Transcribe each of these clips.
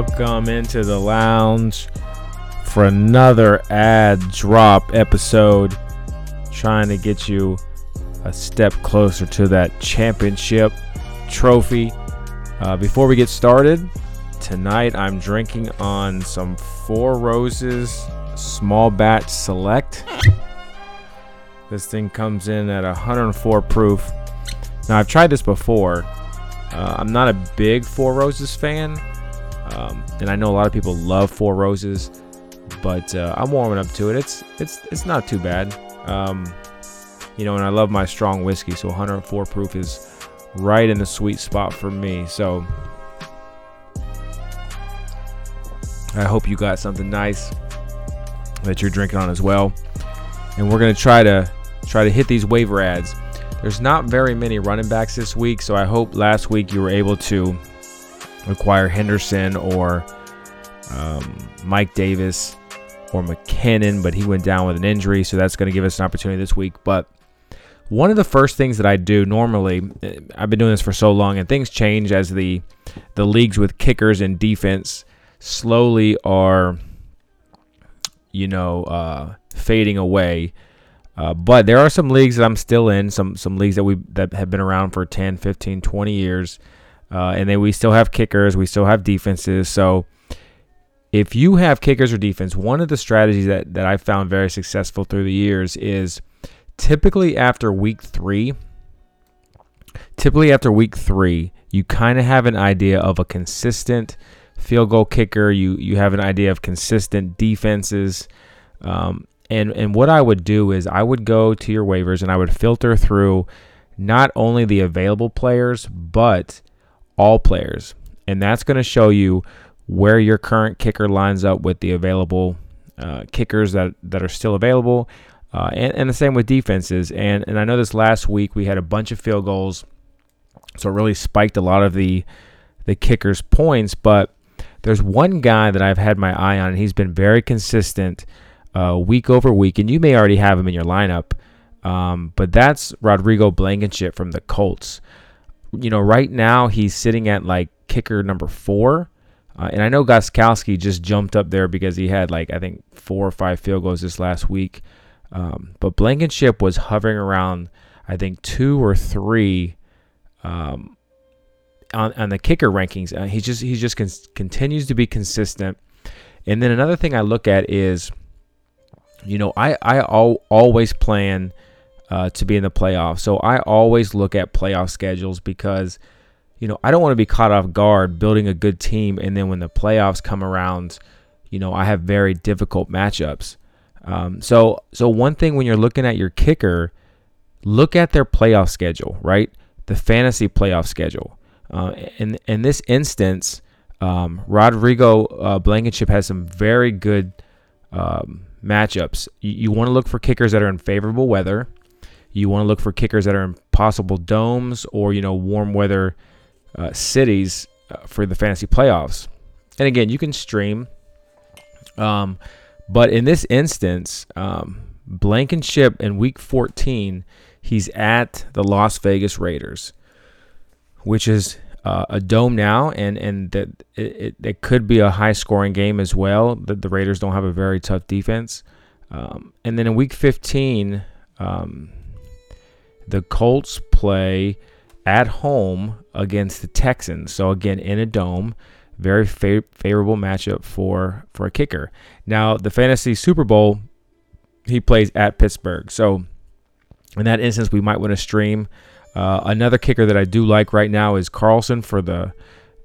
welcome into the lounge for another add drop episode. Trying to get you a step closer to that championship trophy. Uh, before we get started, tonight I'm drinking on some Four Roses Small Batch Select. This thing comes in at 104 proof. Now, I've tried this before. Uh, I'm not a big Four Roses fan, um, and I know a lot of people love Four Roses, but uh, I'm warming up to it. It's it's it's not too bad. Um, you know, and I love my strong whiskey, so 104 proof is right in the sweet spot for me. So I hope you got something nice that you're drinking on as well. And we're gonna try to try to hit these waiver adds. There's not very many running backs this week, so I hope last week you were able to acquire Henderson or um, Mike Davis or McKinnon, but he went down with an injury, so that's going to give us an opportunity this week. But one of the first things that I do normally, I've been doing this for so long, and things change as the the leagues with kickers and defense slowly are, you know, uh, fading away. Uh, but there are some leagues that I'm still in, some some leagues that we that have been around for 10, 15, 20 years. Uh, and then we still have kickers, we still have defenses. So if you have kickers or defense, one of the strategies that, that I found very successful through the years is typically after week three, typically after week three, you kind of have an idea of a consistent field goal kicker. You you have an idea of consistent defenses. Um, and and what I would do is I would go to your waivers and I would filter through not only the available players but all players. And that's going to show you where your current kicker lines up with the available uh, kickers that, that are still available. Uh, and, and the same with defenses. And, and I know this last week we had a bunch of field goals. So it really spiked a lot of the, the kickers' points. But there's one guy that I've had my eye on, and he's been very consistent uh, week over week, and you may already have him in your lineup. Um, but that's Rodrigo Blankenship from the Colts. You know, right now he's sitting at like kicker number four. Uh, and I know Gostkowski just jumped up there because he had like I think four or five field goals this last week. Um, but Blankenship was hovering around I think two or three um, on, on the kicker rankings. Uh, he just he just con- continues to be consistent. And then another thing I look at is you know, I I al- always plan uh, to be in the playoffs, so I always look at playoff schedules because you know I don't want to be caught off guard building a good team, and then when the playoffs come around, you know I have very difficult matchups. Um, so so one thing when you're looking at your kicker, look at their playoff schedule, right? The fantasy playoff schedule. Uh, in in this instance, um, Rodrigo uh, Blankenship has some very good um, matchups. You, you want to look for kickers that are in favorable weather. You want to look for kickers that are in possible domes or you know warm weather uh, cities uh, for the fantasy playoffs. And again, you can stream. Um, but in this instance, um, Blankenship in Week 14, he's at the Las Vegas Raiders, which is uh, a dome now, and and that it, it, it, could be a high scoring game as well. The, the Raiders don't have a very tough defense. Um, and then in Week 15, um, the Colts play at home against the Texans. So again, in a dome, very fa- favorable matchup for for a kicker. Now the fantasy Super Bowl, he plays at Pittsburgh. So in that instance, we might want to stream. Uh, another kicker that I do like right now is Carlson for the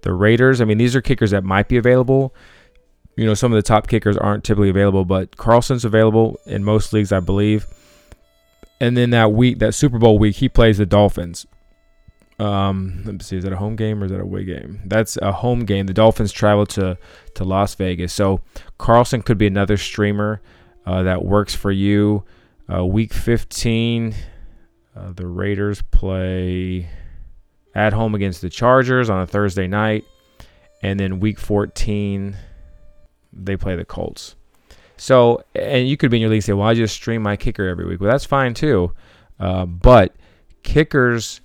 the Raiders. I mean, these are kickers that might be available. You know, some of the top kickers aren't typically available, but Carlson's available in most leagues, I believe. And then that week, that Super Bowl week, he plays the Dolphins. Um, let me see, is that a home game or is that a away game? That's a home game. The Dolphins travel to to Las Vegas, so Carlson could be another streamer uh, that works for you. Uh, week 15, uh, the Raiders play at home against the Chargers on a Thursday night. And then week 14, they play the Colts. So, and you could be in your league and say, well, I just stream my kicker every week. Well, that's fine too. Uh, but kickers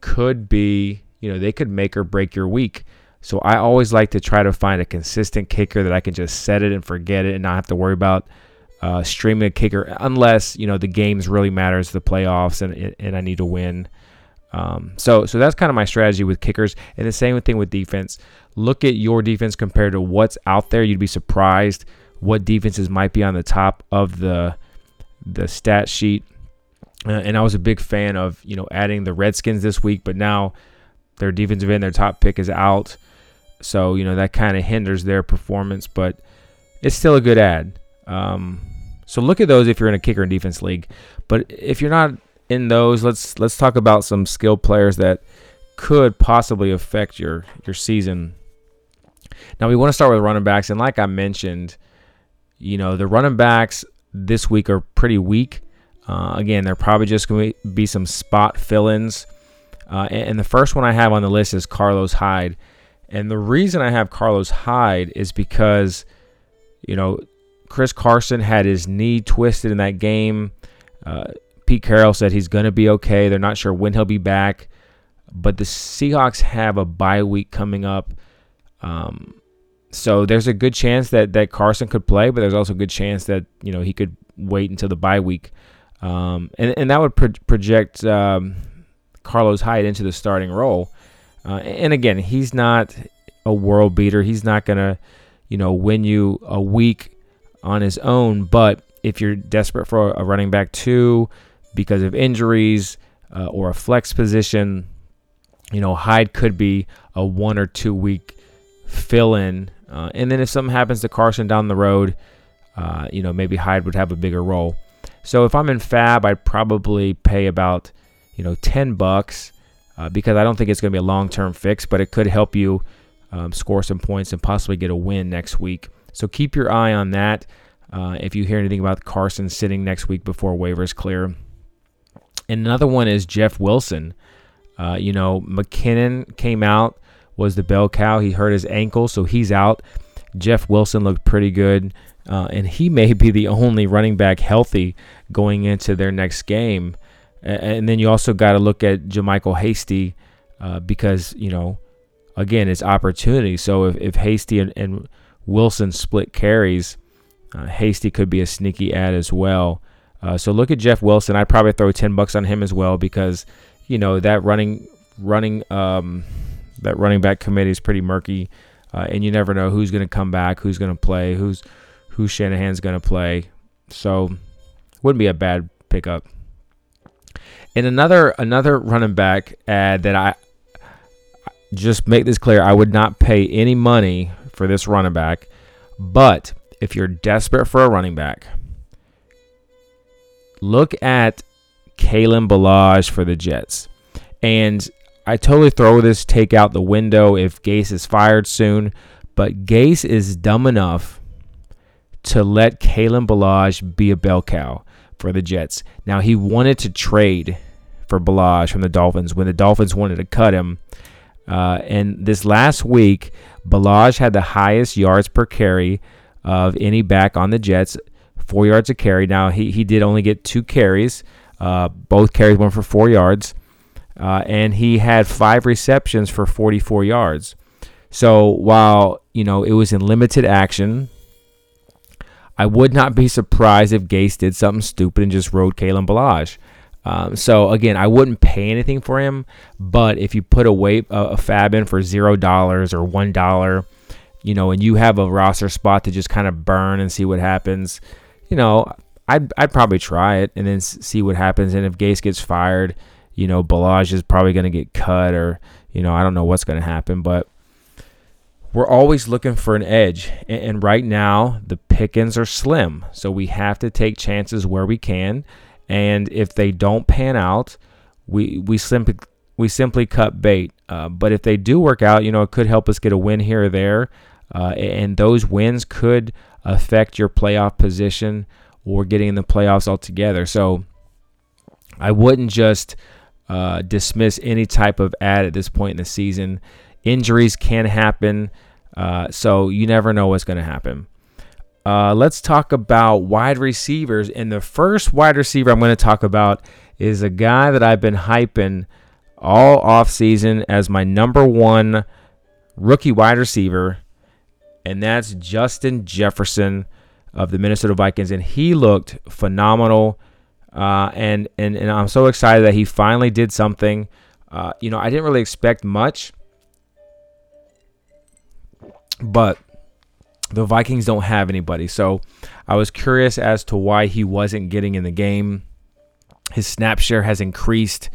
could be, you know, they could make or break your week. So I always like to try to find a consistent kicker that I can just set it and forget it and not have to worry about uh, streaming a kicker unless you know the games really matters, the playoffs, and and I need to win. Um, so so that's kind of my strategy with kickers, and the same thing with defense. Look at your defense compared to what's out there. You'd be surprised what defenses might be on the top of the the stat sheet. Uh, and I was a big fan of you know adding the Redskins this week, but now their defensive end, their top pick is out, so you know that kind of hinders their performance. But it's still a good add. Um, so look at those if you're in a kicker and defense league. But if you're not in those, let's let's talk about some skilled players that could possibly affect your your season. Now we want to start with running backs, and like I mentioned, you know the running backs this week are pretty weak. Uh, again, they're probably just going to be some spot fill-ins. Uh, and, and the first one I have on the list is Carlos Hyde. And the reason I have Carlos Hyde is because, you know, Chris Carson had his knee twisted in that game. Uh, Pete Carroll said he's going to be okay. They're not sure when he'll be back. But the Seahawks have a bye week coming up. Um, so there's a good chance that, that Carson could play, but there's also a good chance that, you know, he could wait until the bye week. Um, and, and that would pro- project um, Carlos Hyde into the starting role. Uh, and again, he's not a world beater. He's not to, you know, win you a week on his own. But if you're desperate for a running back two because of injuries uh, or a flex position, you know, Hyde could be a one or two week fill in. Uh, and then if something happens to Carson down the road, uh, you know, maybe Hyde would have a bigger role. So if I'm in Fab, I'd probably pay about, you know, 10 bucks uh, because I don't think it's going to be a long term fix, but it could help you um, score some points and possibly get a win next week. So keep your eye on that. Uh, if you hear anything about Carson sitting next week before waivers clear. And another one is Jeff Wilson. Uh, you know, McKinnon came out, was the bell cow. He hurt his ankle, so he's out. Jeff Wilson looked pretty good, uh, and he may be the only running back healthy going into their next game. And then you also got to look at JaMycal Hasty uh, because, you know, again, it's opportunity. So if, if Hasty and, and Wilson split carries, uh, Hasty could be a sneaky add as well. Uh, so look at Jeff Wilson. I'd probably throw ten bucks on him as well because you know that running running um, that running back committee is pretty murky, uh, and you never know who's going to come back, who's going to play, who's who Shanahan's going to play. So wouldn't be a bad pickup. And another another running back add that I just make this clear, I would not pay any money for this running back. But if you're desperate for a running back, look at Kalen Ballage for the Jets. And I totally throw this take out the window if Gase is fired soon, but Gase is dumb enough to let Kalen Ballage be a bell cow for the Jets. Now he wanted to trade for Ballage from the Dolphins when the Dolphins wanted to cut him. Uh, and this last week, Ballage had the highest yards per carry of any back on the Jets, four yards a carry. Now, he, he did only get two carries. Uh, both carries went for four yards. Uh, and he had five receptions for 44 yards. So while, you know, it was in limited action, I would not be surprised if Gase did something stupid and just rode Kalen Ballage. Um, so again, I wouldn't pay anything for him, but if you put a weight a, a fab in for zero dollars or one dollar, you know, and you have a roster spot to just kind of burn and see what happens, you know, I'd I'd probably try it and then see what happens. And if Gase gets fired, you know, Ballage is probably going to get cut, or you know, I don't know what's going to happen, but we're always looking for an edge. And, right now, the pickings are slim. So we have to take chances where we can. And if they don't pan out, we, we simply we simply cut bait. Uh, but if they do work out, you know, it could help us get a win here or there. Uh, and those wins could affect your playoff position or getting in the playoffs altogether. So I wouldn't just uh, dismiss any type of add at this point in the season. Injuries can happen, uh, so you never know what's going to happen. Uh, let's talk about wide receivers. And the first wide receiver I'm going to talk about is a guy that I've been hyping all offseason as my number one rookie wide receiver, and that's Justin Jefferson of the Minnesota Vikings, and he looked phenomenal. Uh, and, and and I'm so excited that he finally did something. Uh, you know, I didn't really expect much, but the Vikings don't have anybody. So I was curious as to why he wasn't getting in the game. His snap share has increased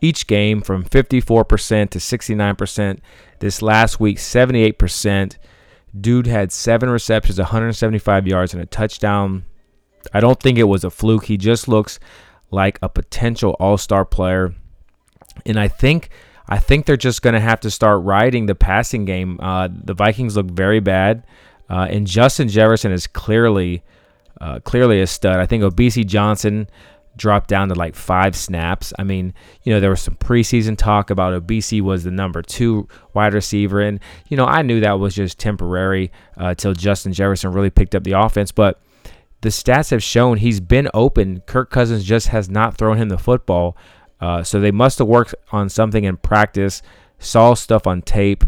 each game from 54% to 69%. This last week, 78%. Dude had seven receptions, 175 yards, and a touchdown. I don't think it was a fluke. He just looks like a potential all-star player. And I think I think they're just going to have to start riding the passing game. Uh, the Vikings look very bad, uh, and Justin Jefferson is clearly uh, clearly a stud. I think Obese Johnson dropped down to like five snaps. I mean, you know, there was some preseason talk about Obese was the number two wide receiver, and you know, I knew that was just temporary until uh, Justin Jefferson really picked up the offense, but. The stats have shown he's been open. Kirk Cousins just has not thrown him the football. Uh, so they must have worked on something in practice, saw stuff on tape.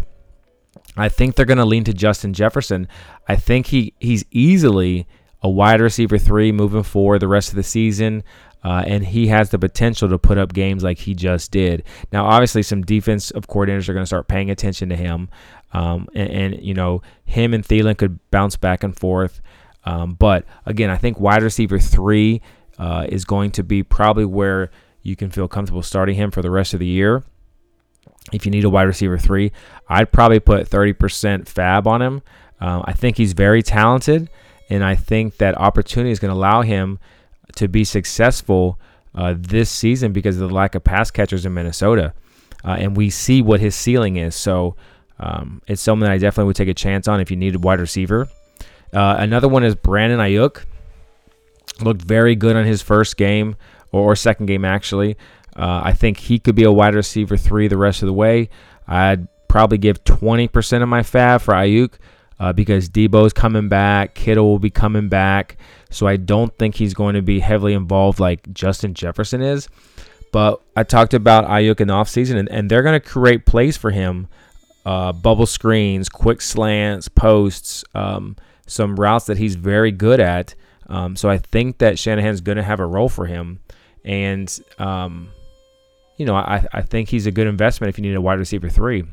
I think they're going to lean to Justin Jefferson. I think he he's easily a wide receiver three moving forward the rest of the season. Uh, and he has the potential to put up games like he just did. Now, obviously, some defensive coordinators are going to start paying attention to him, um, and, and, you know him and Thielen could bounce back and forth. Um, but again, I think wide receiver three uh, is going to be probably where you can feel comfortable starting him for the rest of the year. If you need a wide receiver three, I'd probably put 30% fab on him. Uh, I think he's very talented, and I think that opportunity is going to allow him to be successful uh, this season because of the lack of pass catchers in Minnesota. Uh, and we see what his ceiling is. So um, it's something that I definitely would take a chance on if you need a wide receiver. Uh, another one is Brandon Aiyuk. Looked very good on his first game or second game actually. Uh, I think he could be a wide receiver three the rest of the way. I'd probably give 20% of my fab for Aiyuk uh, because Deebo's coming back, Kittle will be coming back, so I don't think he's going to be heavily involved like Justin Jefferson is. But I talked about Aiyuk in the offseason, and, and they're going to create plays for him uh, bubble screens, quick slants, posts, um, some routes that he's very good at. Um, so I think that Shanahan's going to have a role for him. And, um, you know, I, I think he's a good investment if you need a wide receiver three.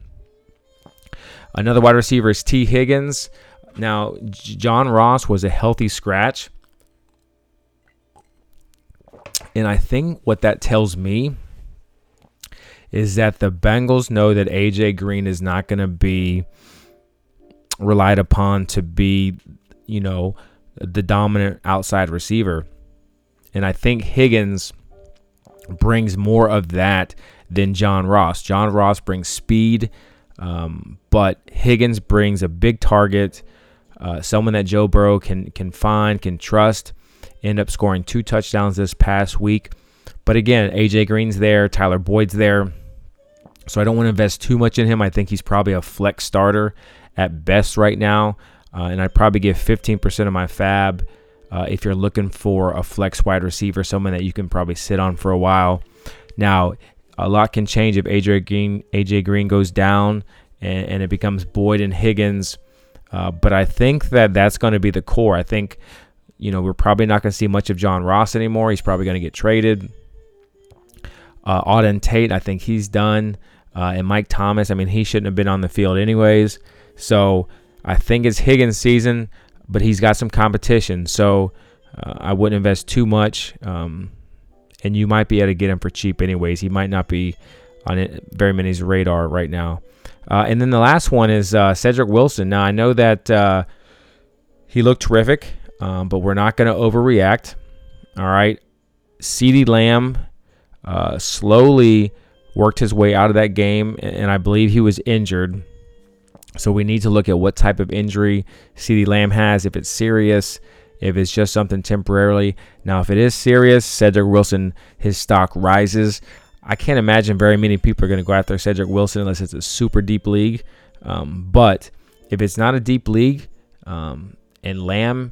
Another wide receiver is Tee Higgins. Now, John Ross was a healthy scratch. And I think what that tells me is that the Bengals know that AJ Green is not going to be relied upon to be, you know, the dominant outside receiver. And I think Higgins brings more of that than John Ross. John Ross brings speed, um, but Higgins brings a big target, uh, someone that Joe Burrow can can find, can trust. End up scoring two touchdowns this past week. But again, AJ Green's there, Tyler Boyd's there. So I don't want to invest too much in him. I think he's probably a flex starter at best right now. Uh, and I'd probably give 15% of my fab uh, if you're looking for a flex wide receiver, someone that you can probably sit on for a while. Now, a lot can change if AJ Green AJ Green goes down and, and it becomes Boyd and Higgins. Uh, but I think that that's going to be the core. I think, you know, we're probably not going to see much of John Ross anymore. He's probably going to get traded. Uh, Auden Tate, I think he's done. Uh, and Mike Thomas, I mean, he shouldn't have been on the field anyways. So I think it's Higgins' season but he's got some competition. So uh, I wouldn't invest too much. Um, and you might be able to get him for cheap anyways. He might not be on it, very many's radar right now. Uh, and then the last one is uh, Cedric Wilson. Now I know that uh, he looked terrific, um, but we're not going to overreact. All right, CeeDee Lamb uh, slowly worked his way out of that game, and I believe he was injured. So we need to look at what type of injury CeeDee Lamb has, if it's serious, if it's just something temporarily. Now, if it is serious, Cedric Wilson, his stock rises. I can't imagine very many people are going to go after Cedric Wilson unless it's a super deep league. Um, but if it's not a deep league um, and Lamb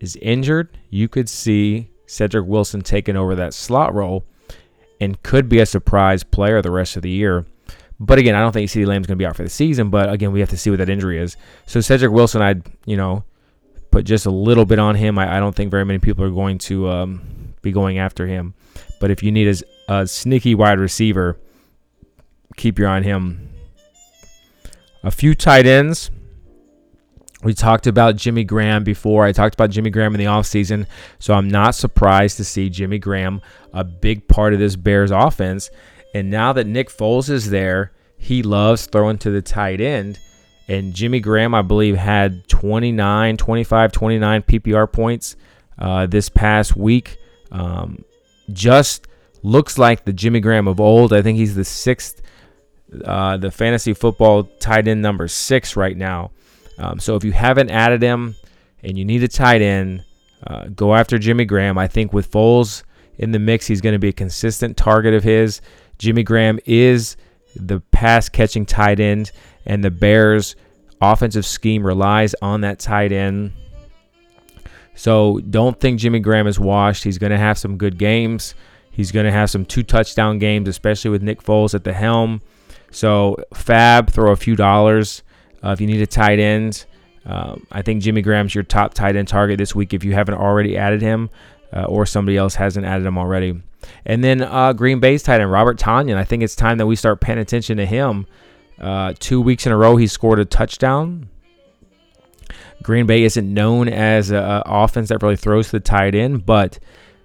is injured, you could see Cedric Wilson taking over that slot role and could be a surprise player the rest of the year. But again, I don't think CeeDee Lamb's going to be out for the season. But again, we have to see what that injury is. So Cedric Wilson, I'd you know put just a little bit on him. I, I don't think very many people are going to um, be going after him. But if you need a, a sneaky wide receiver, keep your eye on him. A few tight ends. We talked about Jimmy Graham before. I talked about Jimmy Graham in the offseason. So I'm not surprised to see Jimmy Graham a big part of this Bears offense. And now that Nick Foles is there, he loves throwing to the tight end. And Jimmy Graham, I believe, had 29, 25, 29 PPR points uh, this past week. Um, just looks like the Jimmy Graham of old. I think he's the sixth, uh, the fantasy football tight end number six right now. Um, so if you haven't added him and you need a tight end, uh, go after Jimmy Graham. I think with Foles in the mix, he's going to be a consistent target of his. Jimmy Graham is the pass catching tight end, and the Bears' offensive scheme relies on that tight end. So don't think Jimmy Graham is washed. He's going to have some good games. He's going to have some two touchdown games, especially with Nick Foles at the helm. So Fab, throw a few dollars uh, if you need a tight end. Um, I think Jimmy Graham's your top tight end target this week if you haven't already added him uh, or somebody else hasn't added him already. And then uh, Green Bay's tight end, Robert Tonyan. I think it's time that we start paying attention to him. Uh, two weeks in a row, he scored a touchdown. Green Bay isn't known as an offense that really throws to the tight end, but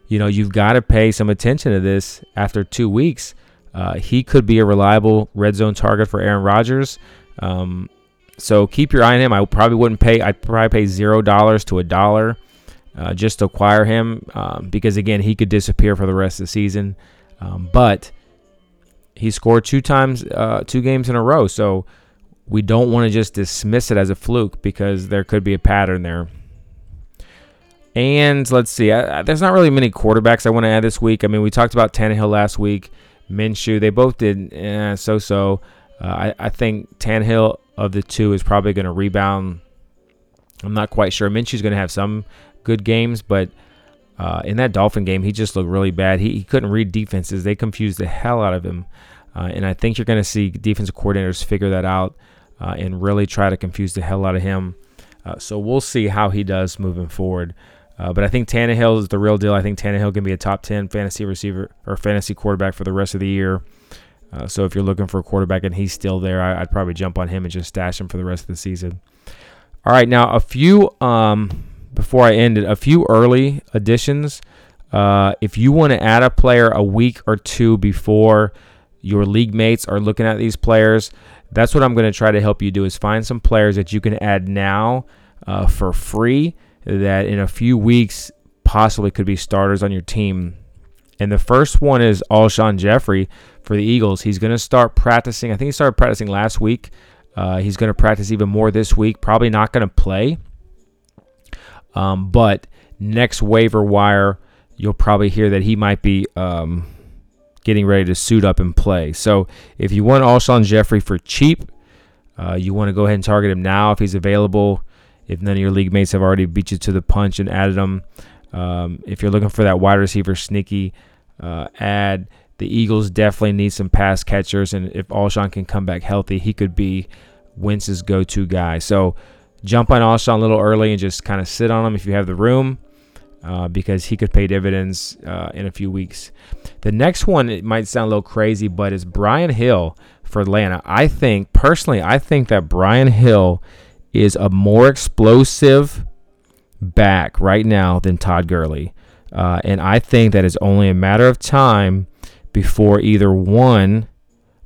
you know you've got to pay some attention to this after two weeks. Uh, he could be a reliable red zone target for Aaron Rodgers. Um, so keep your eye on him. I probably wouldn't pay. I'd probably pay zero dollars to a dollar uh, just acquire him um, because again he could disappear for the rest of the season. Um, but he scored two times, uh, two games in a row. So we don't want to just dismiss it as a fluke because there could be a pattern there. And let's see, I, I, there's not really many quarterbacks I want to add this week. I mean, we talked about Tannehill last week, Minshew. They both did eh, so-so. Uh, I, I think Tannehill of the two is probably going to rebound. I'm not quite sure. Minshew's going to have some good games, but uh, in that Dolphin game, he just looked really bad. He, he couldn't read defenses. They confused the hell out of him. Uh, and I think you're going to see defensive coordinators figure that out uh, and really try to confuse the hell out of him. Uh, so we'll see how he does moving forward. Uh, but I think Tannehill is the real deal. I think Tannehill can be a top 10 fantasy receiver or fantasy quarterback for the rest of the year. Uh, so if you're looking for a quarterback and he's still there, I, would probably jump on him and just stash him for the rest of the season. All right, now a few um, before I end it, a few early additions. Uh, if you want to add a player a week or two before your league mates are looking at these players, that's what I'm going to try to help you do is find some players that you can add now uh, for free that in a few weeks possibly could be starters on your team. And the first one is Alshon Jeffery for the Eagles. He's going to start practicing. I think he started practicing last week. Uh, he's going to practice even more this week. Probably not going to play. Um, but next waiver wire, you'll probably hear that he might be um, getting ready to suit up and play. So if you want Alshon Jeffery for cheap, uh, you want to go ahead and target him now if he's available. If none of your league mates have already beat you to the punch and added him, um, if you're looking for that wide receiver sneaky uh, add, the Eagles definitely need some pass catchers. And if Alshon can come back healthy, he could be Wentz's go-to guy. So jump on Alshon a little early and just kind of sit on him if you have the room. Uh, because he could pay dividends uh, in a few weeks. The next one, it might sound a little crazy, but is Brian Hill for Atlanta. I think, personally, I think that Brian Hill is a more explosive back right now than Todd Gurley. Uh, and I think that it's only a matter of time before either one,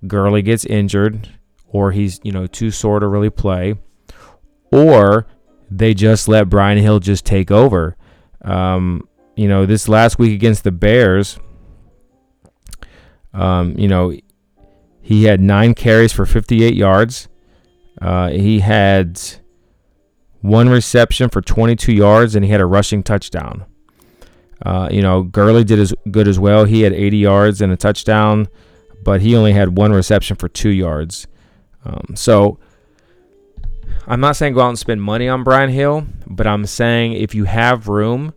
Gurley gets injured or he's, you know, too sore to really play, or they just let Brian Hill just take over. Um, you know, this last week against the Bears, um, you know, he had nine carries for 58 yards. Uh, he had one reception for 22 yards, and he had a rushing touchdown. Uh, you know, Gurley did as good as well. He had 80 yards and a touchdown, but he only had one reception for two yards. Um, so I'm not saying go out and spend money on Brian Hill, but I'm saying if you have room,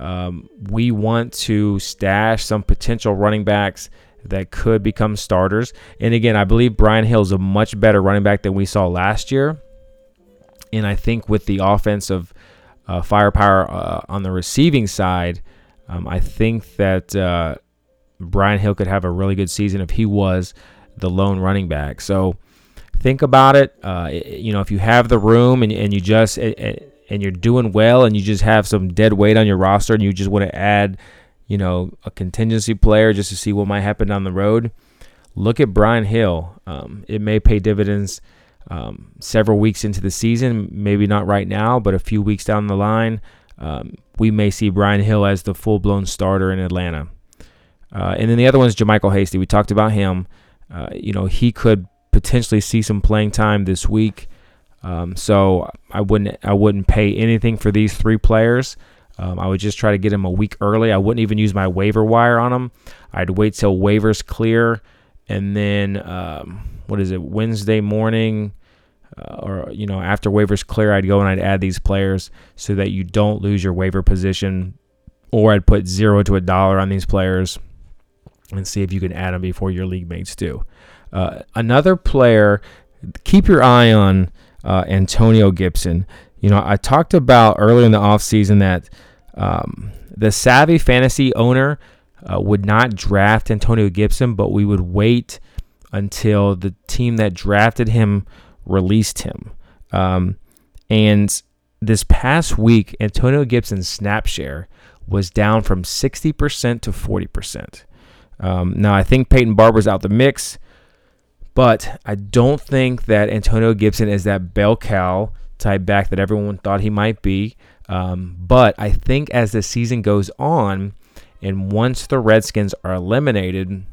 um, we want to stash some potential running backs that could become starters. And again, I believe Brian Hill is a much better running back than we saw last year. And I think with the offensive uh, firepower uh, on the receiving side, um, I think that uh, Brian Hill could have a really good season if he was the lone running back. So think about it. Uh, you know, if you have the room and, and you just and you're doing well and you just have some dead weight on your roster and you just want to add, you know, a contingency player just to see what might happen down the road, look at Brian Hill. Um, it may pay dividends um, several weeks into the season, maybe not right now, but a few weeks down the line, um, we may see Brian Hill as the full blown starter in Atlanta. Uh, and then the other one is JaMycal Hasty. We talked about him. Uh, you know, he could potentially see some playing time this week. Um, so I wouldn't I wouldn't pay anything for these three players. Um, I would just try to get them a week early. I wouldn't even use my waiver wire on them. I'd wait till waivers clear, and then um, what is it Wednesday morning, uh, or you know after waivers clear, I'd go and I'd add these players so that you don't lose your waiver position, or I'd put zero to a dollar on these players and see if you can add them before your league mates do. Uh, another player, keep your eye on uh, Antonio Gibson. You know, I talked about earlier in the offseason that um, the savvy fantasy owner uh, would not draft Antonio Gibson, but we would wait until the team that drafted him released him. Um, and this past week, Antonio Gibson's snap share was down from 60% to 40%. Um, now, I think Peyton Barber's out the mix. But I don't think that Antonio Gibson is that bell cow type back that everyone thought he might be. Um, but I think as the season goes on, and once the Redskins are eliminated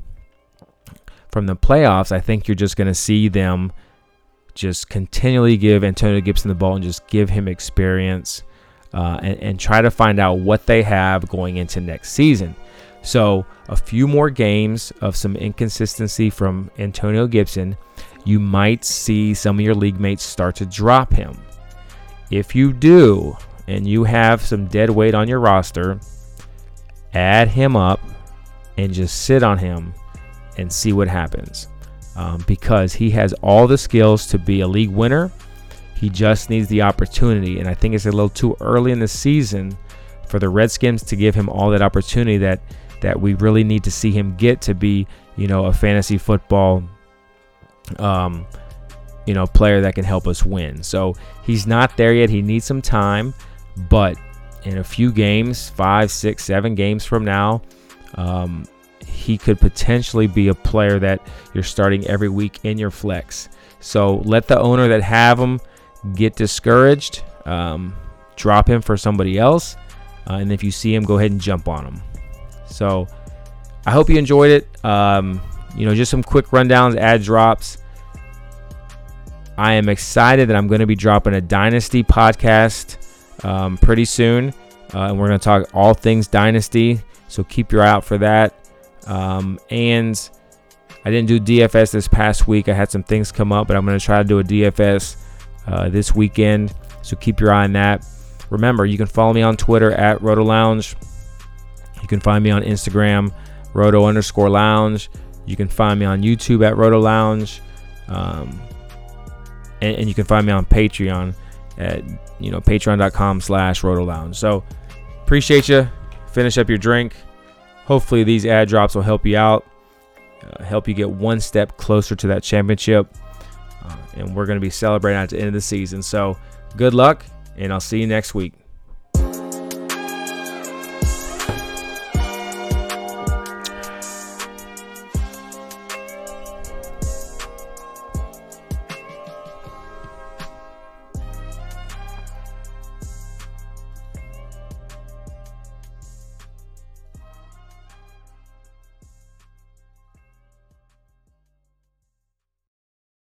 from the playoffs, I think you're just going to see them just continually give Antonio Gibson the ball and just give him experience uh, and, and try to find out what they have going into next season. So, a few more games of some inconsistency from Antonio Gibson, you might see some of your league mates start to drop him. If you do, and you have some dead weight on your roster, add him up and just sit on him and see what happens. Um, because he has all the skills to be a league winner. He just needs the opportunity. And I think it's a little too early in the season for the Redskins to give him all that opportunity that that we really need to see him get to be, you know, a fantasy football um, you know, player that can help us win. So he's not there yet. He needs some time, but in a few games, five, six, seven games from now, um, he could potentially be a player that you're starting every week in your flex. So let the owner that have him get discouraged, um, drop him for somebody else, uh, and if you see him, go ahead and jump on him. So I hope you enjoyed it. Um, you know, just some quick rundowns, add drops. I am excited that I'm going to be dropping a Dynasty podcast um, pretty soon. Uh, and we're going to talk all things Dynasty. So keep your eye out for that. Um, and I didn't do DFS this past week. I had some things come up, but I'm going to try to do a DFS uh, this weekend. So keep your eye on that. Remember, you can follow me on Twitter at Roto Lounge. You can find me on Instagram, Roto underscore Lounge. You can find me on YouTube at Roto Lounge. Um, and, and, you can find me on Patreon at you know patreon.com slash roto lounge. So appreciate you finish up your drink. Hopefully these add drops will help you out uh, help you get one step closer to that championship. Uh, and we're going to be celebrating at the end of the season. So good luck and i'll see you next week